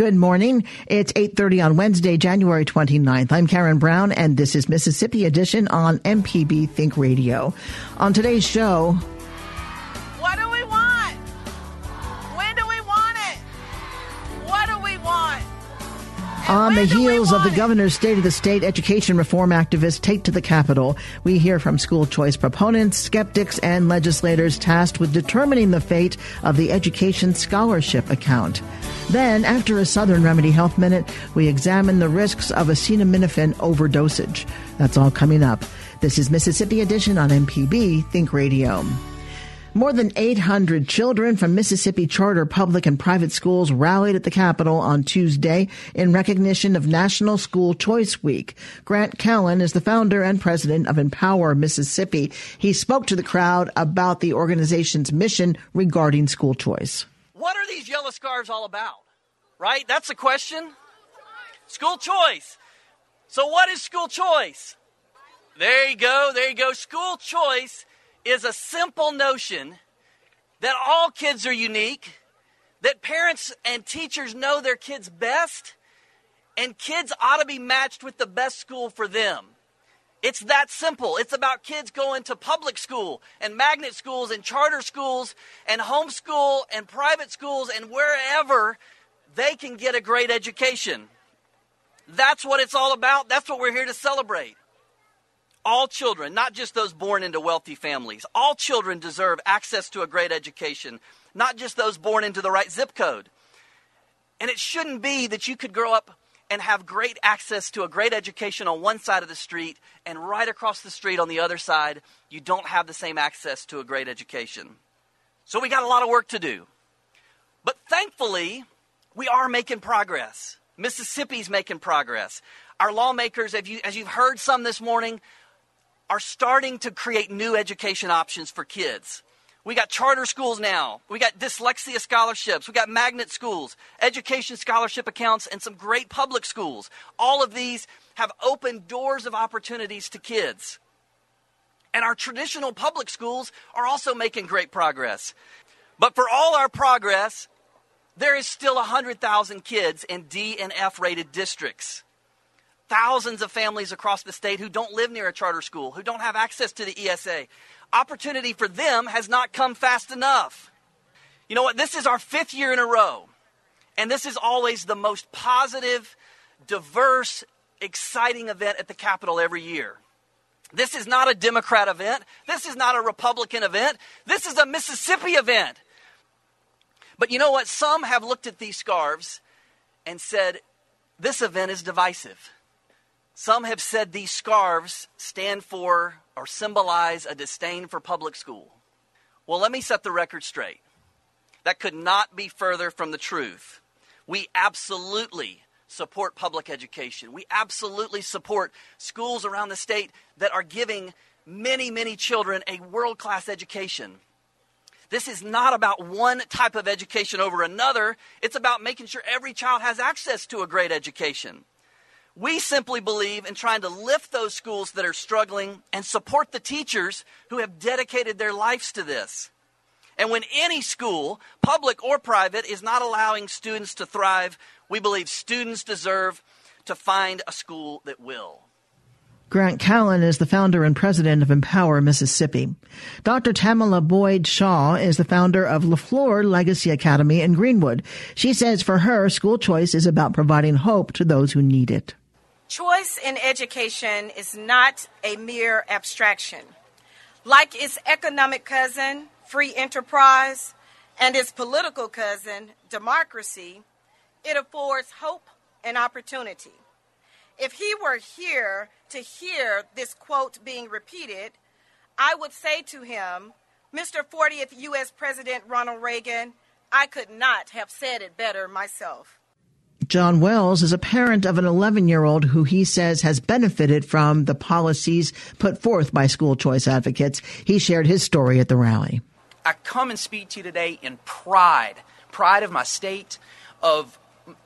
Good morning. It's 8:30 on Wednesday, January 29th. I'm Karen Brown and this is Mississippi Edition on MPB Think Radio. On today's show, On the when do we heels of the governor's State of the State education reform activists take to the Capitol, we hear from school choice proponents, skeptics, and legislators tasked with determining the fate of the education scholarship account. Then, after a Southern Remedy Health Minute, we examine the risks of acetaminophen overdosage. That's all coming up. This is Mississippi Edition on MPB Think Radio. More than 800 children from Mississippi charter public and private schools rallied at the Capitol on Tuesday in recognition of National School Choice Week. Grant Callen is the founder and president of Empower Mississippi. He spoke to the crowd about the organization's mission regarding school choice. What are these yellow scarves all about? Right? That's the question. School choice. So, what is school choice? There you go. There you go. School choice is a simple notion that all kids are unique, that parents and teachers know their kids best, and kids ought to be matched with the best school for them. It's that simple. It's about kids going to public school and magnet schools and charter schools and homeschool and private schools and wherever they can get a great education. That's what it's all about. That's what we're here to celebrate. All children, not just those born into wealthy families, all children deserve access to a great education, not just those born into the right zip code. And it shouldn't be that you could grow up and have great access to a great education on one side of the street, and right across the street on the other side, you don't have the same access to a great education. So we got a lot of work to do. But thankfully, we are making progress. Mississippi's making progress. Our lawmakers, as, you, as you've heard some this morning, are starting to create new education options for kids. We got charter schools now. We got dyslexia scholarships. We got magnet schools, education scholarship accounts, and some great public schools. All of these have opened doors of opportunities to kids. And our traditional public schools are also making great progress. But for all our progress, there is still 100,000 kids in D and F rated districts. Thousands of families across the state who don't live near a charter school, who don't have access to the ESA. Opportunity for them has not come fast enough. You know what? This is our fifth year in a row. And this is always the most positive, diverse, exciting event at the Capitol every year. This is not a Democrat event. This is not a Republican event. This is a Mississippi event. But you know what? Some have looked at these scarves and said, this event is divisive. Some have said these scarves stand for or symbolize a disdain for public school. Well, let me set the record straight. That could not be further from the truth. We absolutely support public education. We absolutely support schools around the state that are giving many, many children a world class education. This is not about one type of education over another. It's about making sure every child has access to a great education. We simply believe in trying to lift those schools that are struggling and support the teachers who have dedicated their lives to this. And when any school, public or private, is not allowing students to thrive, we believe students deserve to find a school that will. Grant Callen is the founder and president of Empower Mississippi. Dr. Tamela Boyd Shaw is the founder of Leflore Legacy Academy in Greenwood. She says for her, school choice is about providing hope to those who need it. Choice in education is not a mere abstraction. Like its economic cousin, free enterprise, and its political cousin, democracy, it affords hope and opportunity. If he were here to hear this quote being repeated, I would say to him, Mr. 40th U.S. President Ronald Reagan, I could not have said it better myself. John Wells is a parent of an 11 year old who he says has benefited from the policies put forth by school choice advocates. He shared his story at the rally. I come and speak to you today in pride, pride of my state, of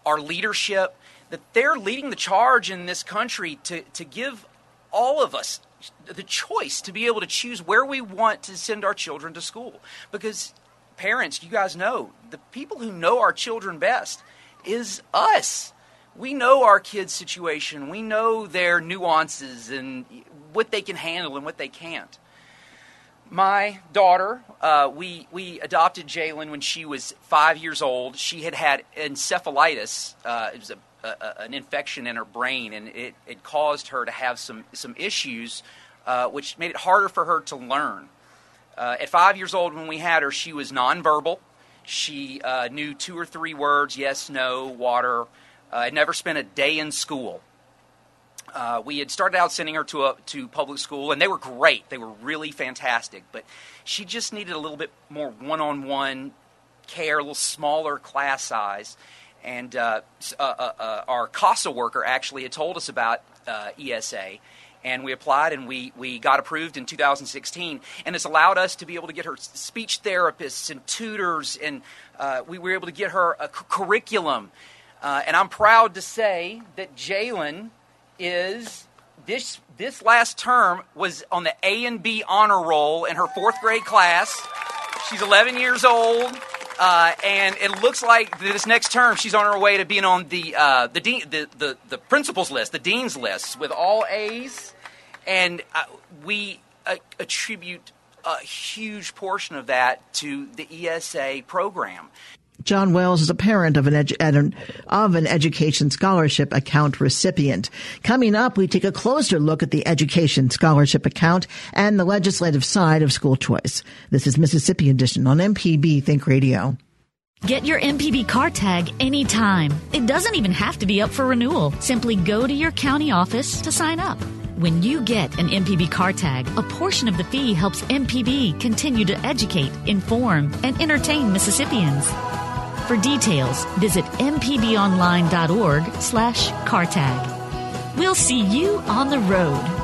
our leadership, that they're leading the charge in this country to, to give all of us the choice to be able to choose where we want to send our children to school. Because parents, you guys know, the people who know our children best is us. We know our kids' situation. We know their nuances and what they can handle and what they can't. My daughter, uh, we, we adopted Jalen when she was five years old. She had had encephalitis. Uh, it was a an infection in her brain, and it, it caused her to have some, some issues, uh, which made it harder for her to learn. Uh, at five years old, when we had her, she was nonverbal. She uh, knew two or three words yes, no, water. Uh, had never spent a day in school. Uh, we had started out sending her to a to public school, and they were great. They were really fantastic, but she just needed a little bit more one-on-one care, a little smaller class size. And uh, uh, uh, uh, our CASA worker actually had told us about ESA, and we applied and we, we got approved in 2016. And it's allowed us to be able to get her speech therapists and tutors, and uh, we were able to get her a cu- curriculum. and I'm proud to say that Jalen is this this last term was on the A and B honor roll in her fourth grade class. She's 11 years old. Uh, and it looks like this next term she's on her way to being on the uh, the, the, the the principal's list, the dean's list, with all A's, and uh, we uh, attribute a huge portion of that to the ESA program. John Wells is a parent of an, edu- of an education scholarship account recipient. Coming up, we take a closer look at the education scholarship account and the legislative side of school choice. This is Mississippi Edition on MPB Think Radio. Get your MPB car tag anytime. It doesn't even have to be up for renewal. Simply go to your county office to sign up. When you get an MPB car tag, a portion of the fee helps MPB continue to educate, inform, and entertain Mississippians. For details, visit mpbonline.org slash cartag. We'll see you on the road.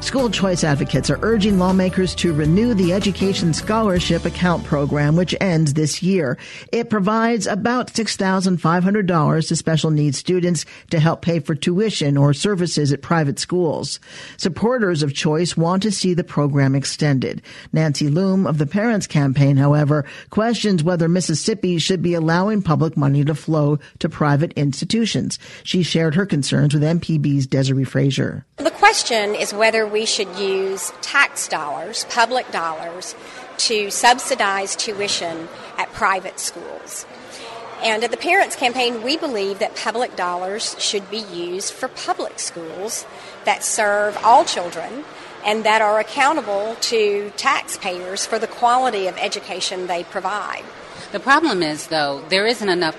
School choice advocates are urging lawmakers to renew the Education Scholarship Account Program, which ends this year. It provides about $6,500 to special needs students to help pay for tuition or services at private schools. Supporters of choice want to see the program extended. Nancy Loome of the Parents Campaign, however, questions whether Mississippi should be allowing public money to flow to private institutions. She shared her concerns with MPB's Desare Frazier. The question is whether we should use tax dollars, public dollars, to subsidize tuition at private schools. And at the Parents Campaign, we believe that public dollars should be used for public schools that serve all children and that are accountable to taxpayers for the quality of education they provide. The problem is, though, there isn't enough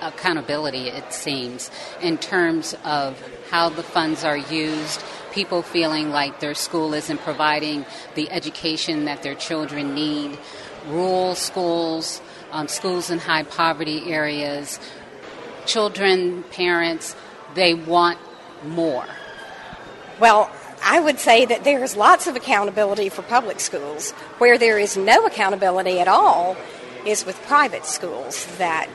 accountability, it seems, in terms of how the funds are used, people feeling like their school isn't providing the education that their children need, rural schools, um, schools in high poverty areas, children, parents they want more? Well, I would say that there's lots of accountability for public schools. Where there is no accountability at all is with private schools that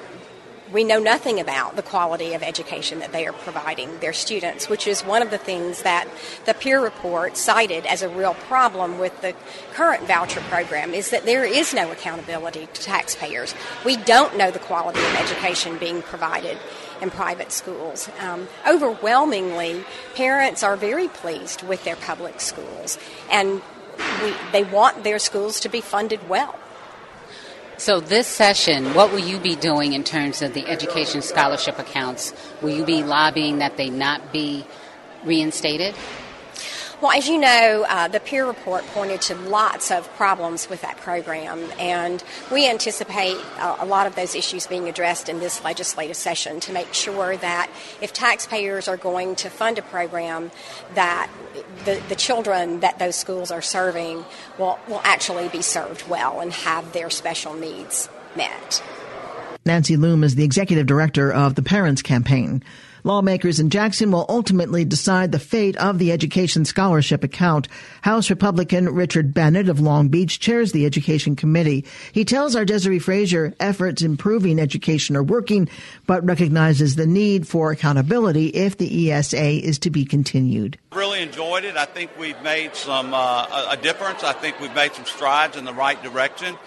we know nothing about the quality of education that they are providing their students, which is one of the things that the peer report cited as a real problem with the current voucher program is that there is no accountability to taxpayers. We don't know the quality of education being provided in private schools. Um, overwhelmingly, parents are very pleased with their public schools, and we, they want their schools to be funded well. So, this session, what will you be doing in terms of the education scholarship accounts? Will you be lobbying that they not be reinstated? Well, as you know, uh, the peer report pointed to lots of problems with that program, and we anticipate uh, a lot of those issues being addressed in this legislative session to make sure that if taxpayers are going to fund a program, that the, the children that those schools are serving will, will actually be served well and have their special needs met. Nancy Loome is the executive director of the Parents Campaign. Lawmakers in Jackson will ultimately decide the fate of the education scholarship account. House Republican Richard Bennett of Long Beach chairs the Education Committee. He tells our Desare Frazier efforts improving education are working, but recognizes the need for accountability if the ESA is to be continued. Really enjoyed it. I think we've made some uh, a difference. I think we've made some strides in the right direction.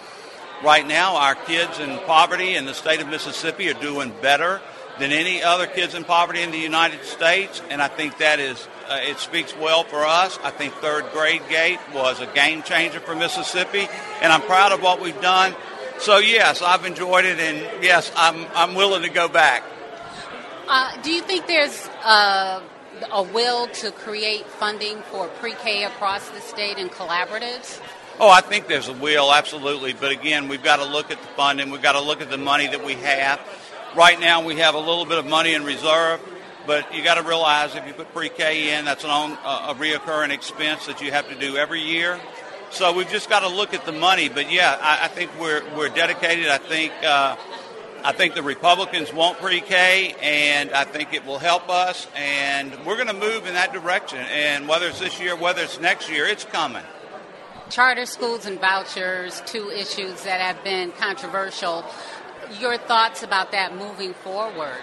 Right now, our kids in poverty in the state of Mississippi are doing better than any other kids in poverty in the United States, and I think that is uh, it speaks well for us. I think third grade gate was a game changer for Mississippi, and I'm proud of what we've done. So yes, I've enjoyed it, and yes, I'm I'm willing to go back. Uh, do you think there's uh, a will to create funding for pre-K across the state and collaboratives? Oh, I think there's a will, absolutely. But again, we've got to look at the funding. We've got to look at the money that we have. Right now, we have a little bit of money in reserve, but you got to realize if you put pre-K in, that's an on, uh, a reoccurring expense that you have to do every year. So we've just got to look at the money. But yeah, I, I think we're we're dedicated. I think uh, I think the Republicans want pre-K, and I think it will help us. And we're going to move in that direction. And whether it's this year, whether it's next year, it's coming. Charter schools and vouchers, two issues that have been controversial your thoughts about that moving forward?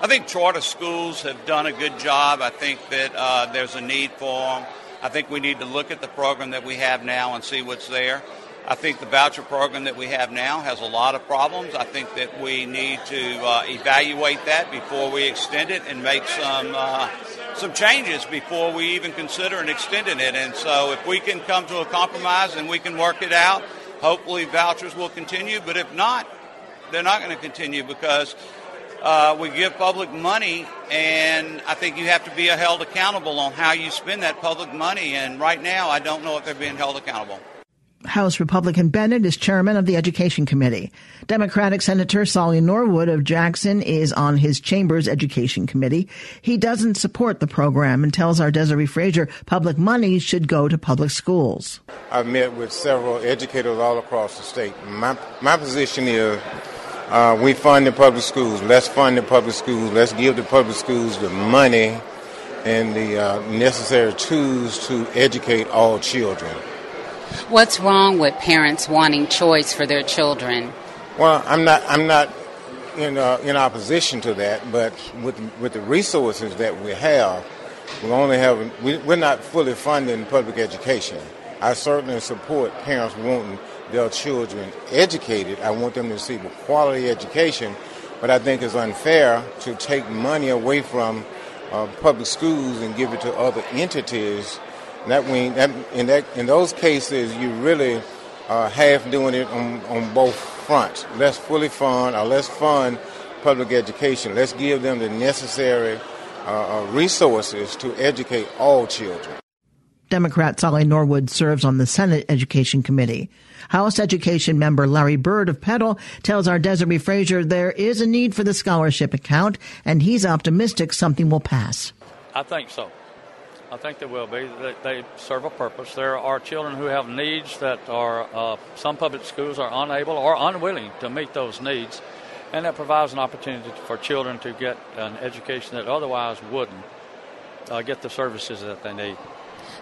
I think charter schools have done a good job. I think that uh, there's a need for them. I think we need to look at the program that we have now and see what's there. I think the voucher program that we have now has a lot of problems. I think that we need to uh, evaluate that before we extend it and make some uh, some changes before we even consider and extending it. And so, if we can come to a compromise and we can work it out, hopefully vouchers will continue. But if not, they're not going to continue because uh, we give public money, and I think you have to be held accountable on how you spend that public money. And right now, I don't know if they're being held accountable. House Republican Bennett is chairman of the Education Committee. Democratic Senator Sollie Norwood of Jackson is on his chamber's Education Committee. He doesn't support the program and tells our Desare Frazier public money should go to public schools. I've met with several educators all across the state. My, my position is uh, we fund the public schools. Let's fund the public schools. Let's give the public schools the money and the uh, necessary tools to educate all children. What's wrong with parents wanting choice for their children? Well, I'm not. I'm not in uh, in opposition to that, but with with the resources that we have, we only have. We, we're not fully funding public education. I certainly support parents wanting their children educated. I want them to receive a quality education, but I think it's unfair to take money away from uh, public schools and give it to other entities. that mean that in that in those cases, you really uh, half doing it on, on both fronts. Let's fully fund or let's fund public education. Let's give them the necessary uh, uh resources to educate all children. Democrat Sollie Norwood serves on the Senate Education Committee. House Education member Larry Byrd of Petal tells our Desare Frazier there is a need for the scholarship account, and he's optimistic something will pass. I think so. I think they will be. They, they serve a purpose. There are children who have needs that are, uh, some public schools are unable or unwilling to meet those needs. and that provides an opportunity for children to get an education that otherwise wouldn't uh, get the services that they need.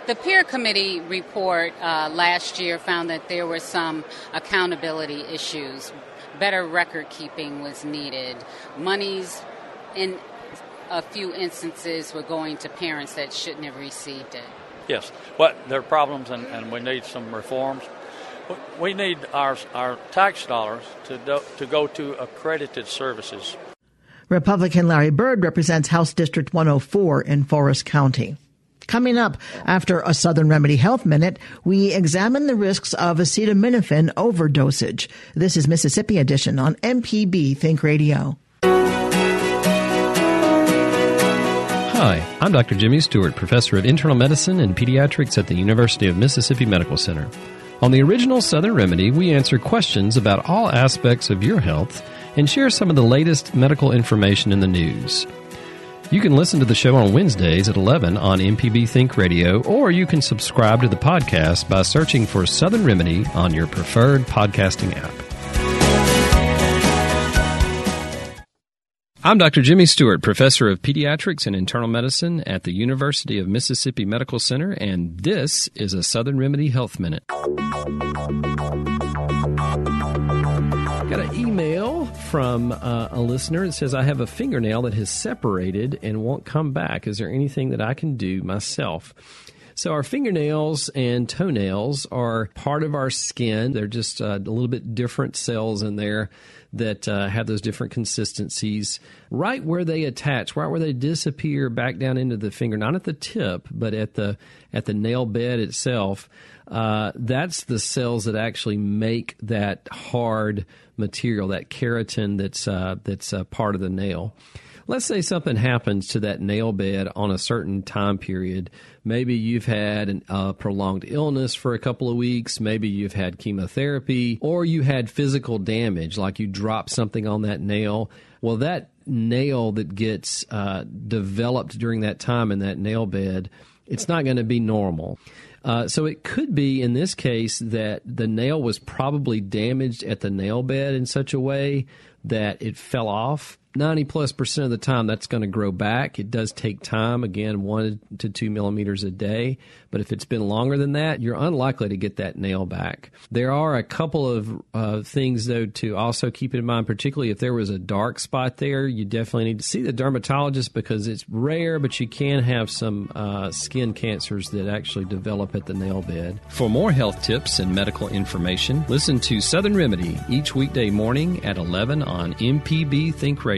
The peer committee report uh, last year found that there were some accountability issues. Better record keeping was needed. Monies in a few instances were going to parents that shouldn't have received it. Yes, but there are problems and, and we need some reforms. We need our, our tax dollars to, do, to go to accredited services. Republican Larry Byrd represents House District 104 in Forrest County. Coming up after a Southern Remedy Health Minute, we examine the risks of acetaminophen overdosage. This is Mississippi Edition on MPB Think Radio. Hi, I'm Dr. Jimmy Stewart, professor of internal medicine and pediatrics at the University of Mississippi Medical Center. On the original Southern Remedy, we answer questions about all aspects of your health and share some of the latest medical information in the news. You can listen to the show on Wednesdays at 11 on MPB Think Radio, or you can subscribe to the podcast by searching for Southern Remedy on your preferred podcasting app. I'm Dr. Jimmy Stewart, professor of pediatrics and internal medicine at the University of Mississippi Medical Center, and this is a Southern Remedy Health Minute. Got an email from uh, a listener that says, I have a fingernail that has separated and won't come back. Is there anything that I can do myself? So, our fingernails and toenails are part of our skin. They're just uh, a little bit different cells in there that uh, have those different consistencies. Right where they attach, right where they disappear back down into the finger, not at the tip, but at the at the nail bed itself. Uh, that's the cells that actually make that hard material, that keratin that's uh, that's part of the nail. Let's say something happens to that nail bed on a certain time period. Maybe you've had a uh, prolonged illness for a couple of weeks. Maybe you've had chemotherapy, or you had physical damage, like you dropped something on that nail. Well, that nail that gets uh, developed during that time in that nail bed, it's not going to be normal. Uh, so it could be in this case that the nail was probably damaged at the nail bed in such a way that it fell off 90 plus percent of the time that's going to grow back. It does take time, again, one to two millimeters a day. But if it's been longer than that, you're unlikely to get that nail back. There are a couple of uh, things, though, to also keep in mind, particularly if there was a dark spot there, you definitely need to see the dermatologist because it's rare, but you can have some uh, skin cancers that actually develop at the nail bed. For more health tips and medical information, listen to Southern Remedy each weekday morning at 11 on MPB Think Radio.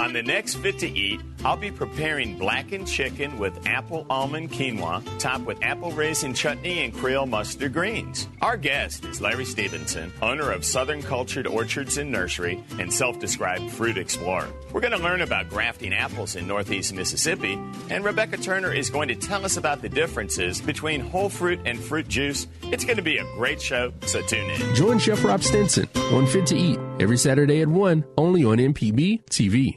On the next Fit to Eat, I'll be preparing blackened chicken with apple almond quinoa, topped with apple raisin chutney and Creole mustard greens. Our guest is Larry Stevenson, owner of Southern Cultured Orchards and Nursery and self described fruit explorer. We're going to learn about grafting apples in northeast Mississippi, and Rebecca Turner is going to tell us about the differences between whole fruit and fruit juice. It's going to be a great show, so tune in. Join Chef Rob Stinson on Fit to Eat every Saturday at 1, only on MPB TV.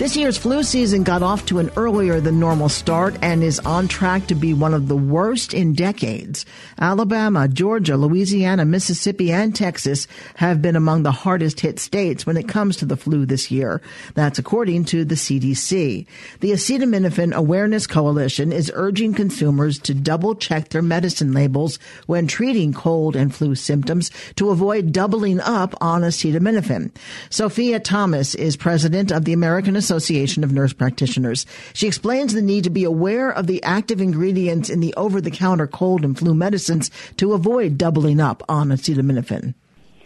This year's flu season got off to an earlier than normal start and is on track to be one of the worst in decades. Alabama, Georgia, Louisiana, Mississippi, and Texas have been among the hardest hit states when it comes to the flu this year. That's according to the CDC. The Acetaminophen Awareness Coalition is urging consumers to double check their medicine labels when treating cold and flu symptoms to avoid doubling up on acetaminophen. Sophia Thomas is president of the American Association of Nurse Practitioners. She explains the need to be aware of the active ingredients in the over-the-counter cold and flu medicines to avoid doubling up on acetaminophen.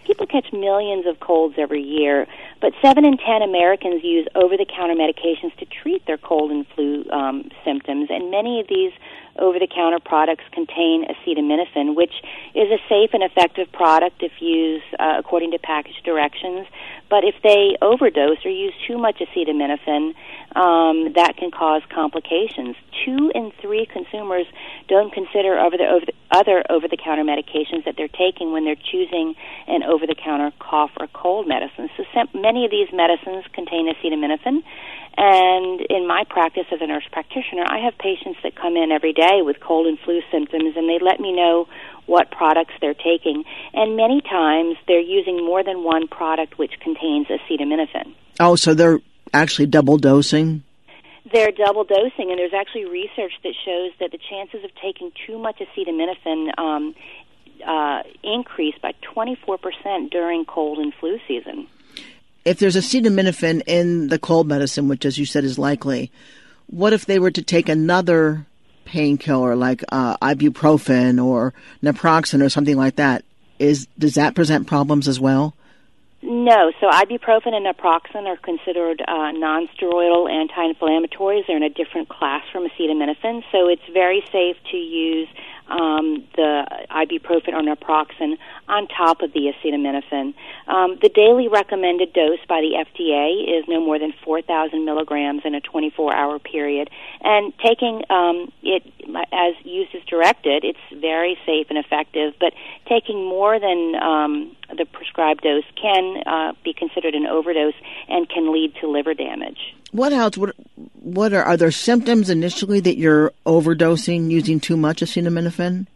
People catch millions of colds every year, but 7 in 10 Americans use over the counter medications to treat their cold and flu um, symptoms, and many of these over the counter products contain acetaminophen, which is a safe and effective product if used uh, according to package directions. But if they overdose or use too much acetaminophen, um, that can cause complications. Two in three consumers don't consider over the, over the other over-the-counter medications that they're taking when they're choosing an over-the-counter cough or cold medicine. So sem- many of these medicines contain acetaminophen, and in my practice as a nurse practitioner, I have patients that come in every day with cold and flu symptoms, and they let me know what products they're taking. And many times they're using more than one product which contains acetaminophen. Oh, so they're actually double dosing? They're double dosing, and there's actually research that shows that the chances of taking too much acetaminophen um, uh, increase by 24% during cold and flu season. If there's acetaminophen in the cold medicine, which, as you said, is likely, what if they were to take another painkiller like uh, ibuprofen or naproxen or something like that? Is does that present problems as well? No, so ibuprofen and naproxen are considered uh, non-steroidal anti-inflammatories. They're in a different class from acetaminophen, so it's very safe to use um, the ibuprofen or naproxen on top of the acetaminophen. Um, the daily recommended dose by the FDA is no more than 4,000 milligrams in a 24-hour period, and taking um, it as used as directed, it's very safe and effective. But taking more than um, the prescribed dose can uh, be considered an overdose and can lead to liver damage. What else? What, what are are there symptoms initially that you're overdosing using too much acetaminophen?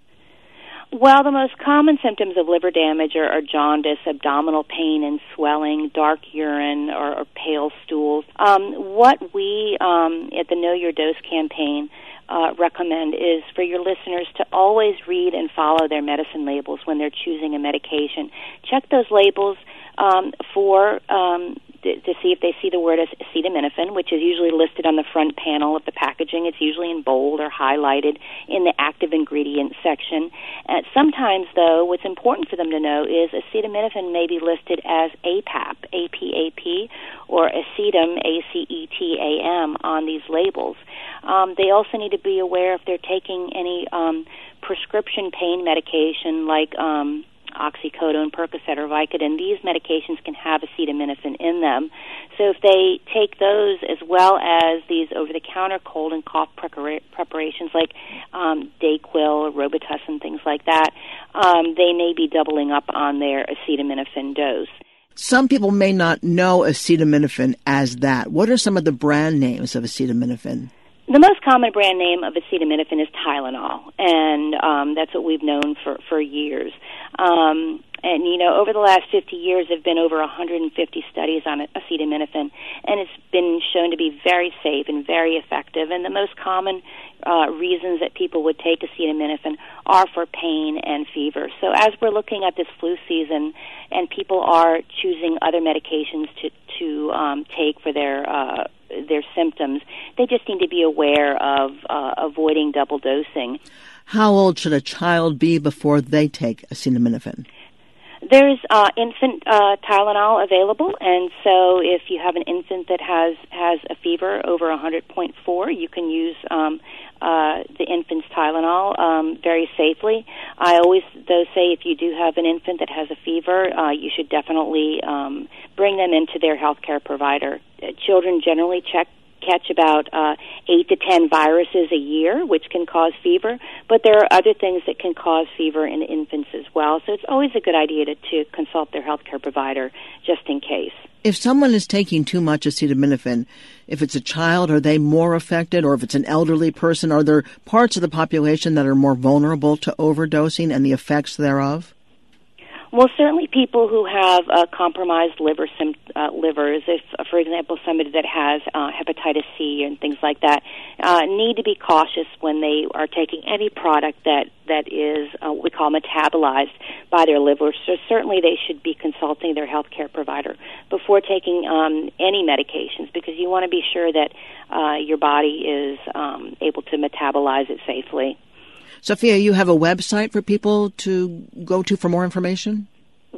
Well, the most common symptoms of liver damage are, are jaundice, abdominal pain and swelling, dark urine, or, or pale stools. Um, what we um, at the Know Your Dose campaign uh, recommend is for your listeners to always read and follow their medicine labels when they're choosing a medication. Check those labels um, for um, to, see if they see the word acetaminophen, which is usually listed on the front panel of the packaging. It's usually in bold or highlighted in the active ingredient section. Uh, sometimes, though, what's important for them to know is acetaminophen may be listed as APAP, APAP, or acetam, A-C-E-T-A-M, on these labels. Um, they also need to be aware if they're taking any um, prescription pain medication like um, oxycodone, Percocet, or Vicodin, these medications can have acetaminophen in them. So if they take those as well as these over-the-counter cold and cough preparations like um, Dayquil, Robitussin, things like that, um, they may be doubling up on their acetaminophen dose. Some people may not know acetaminophen as that. What are some of the brand names of acetaminophen? The most common brand name of acetaminophen is Tylenol, and um, that's what we've known for for years. Um, and you know, over the last 50 years, there have been over 150 studies on acetaminophen, and it's been shown to be very safe and very effective. And the most common uh, reasons that people would take acetaminophen are for pain and fever. So as we're looking at this flu season, and people are choosing other medications to to um, take for their uh, their symptoms, they just need to be aware of uh, avoiding double dosing. How old should a child be before they take acetaminophen? There's uh, infant uh, Tylenol available, and so if you have an infant that has has a fever over 100.4, you can use um, uh, the infant's Tylenol um, very safely. I always, though, say if you do have an infant that has a fever, uh, you should definitely um, bring them into their healthcare provider. Uh, children generally check catch about uh, eight to ten viruses a year, which can cause fever. But there are other things that can cause fever in infants as well. So it's always a good idea to, to consult their healthcare provider just in case. If someone is taking too much acetaminophen, if it's a child, are they more affected? Or if it's an elderly person, are there parts of the population that are more vulnerable to overdosing and the effects thereof? Well, certainly people who have uh, compromised liver sim- uh, livers, if, uh, for example, somebody that has uh, hepatitis C and things like that, uh, need to be cautious when they are taking any product that that is uh, what we call metabolized by their liver. So certainly they should be consulting their healthcare provider before taking um, any medications because you want to be sure that uh, your body is um, able to metabolize it safely. Sophia, you have a website for people to go to for more information?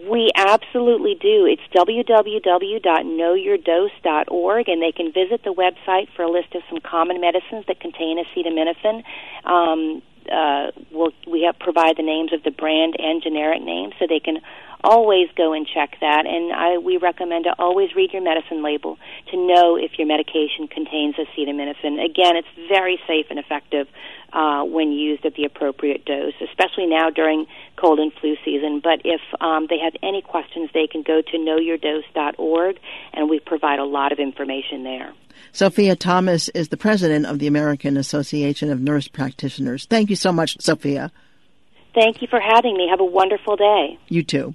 We absolutely do. It's www.knowyourdose.org, and they can visit the website for a list of some common medicines that contain acetaminophen. Um, uh, we'll, we have provide the names of the brand and generic names, so they can always go and check that. And I, we recommend to always read your medicine label to know if your medication contains acetaminophen. Again, it's very safe and effective uh, when used at the appropriate dose, especially now during cold and flu season. But if um, they have any questions, they can go to knowyourdose.org, and we provide a lot of information there. Sophia Thomas is the president of the American Association of Nurse Practitioners. Thank you so much, Sophia. Thank you for having me. Have a wonderful day. You too.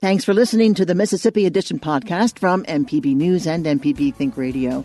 Thanks for listening to the Mississippi Edition podcast from MPB News and MPB Think Radio.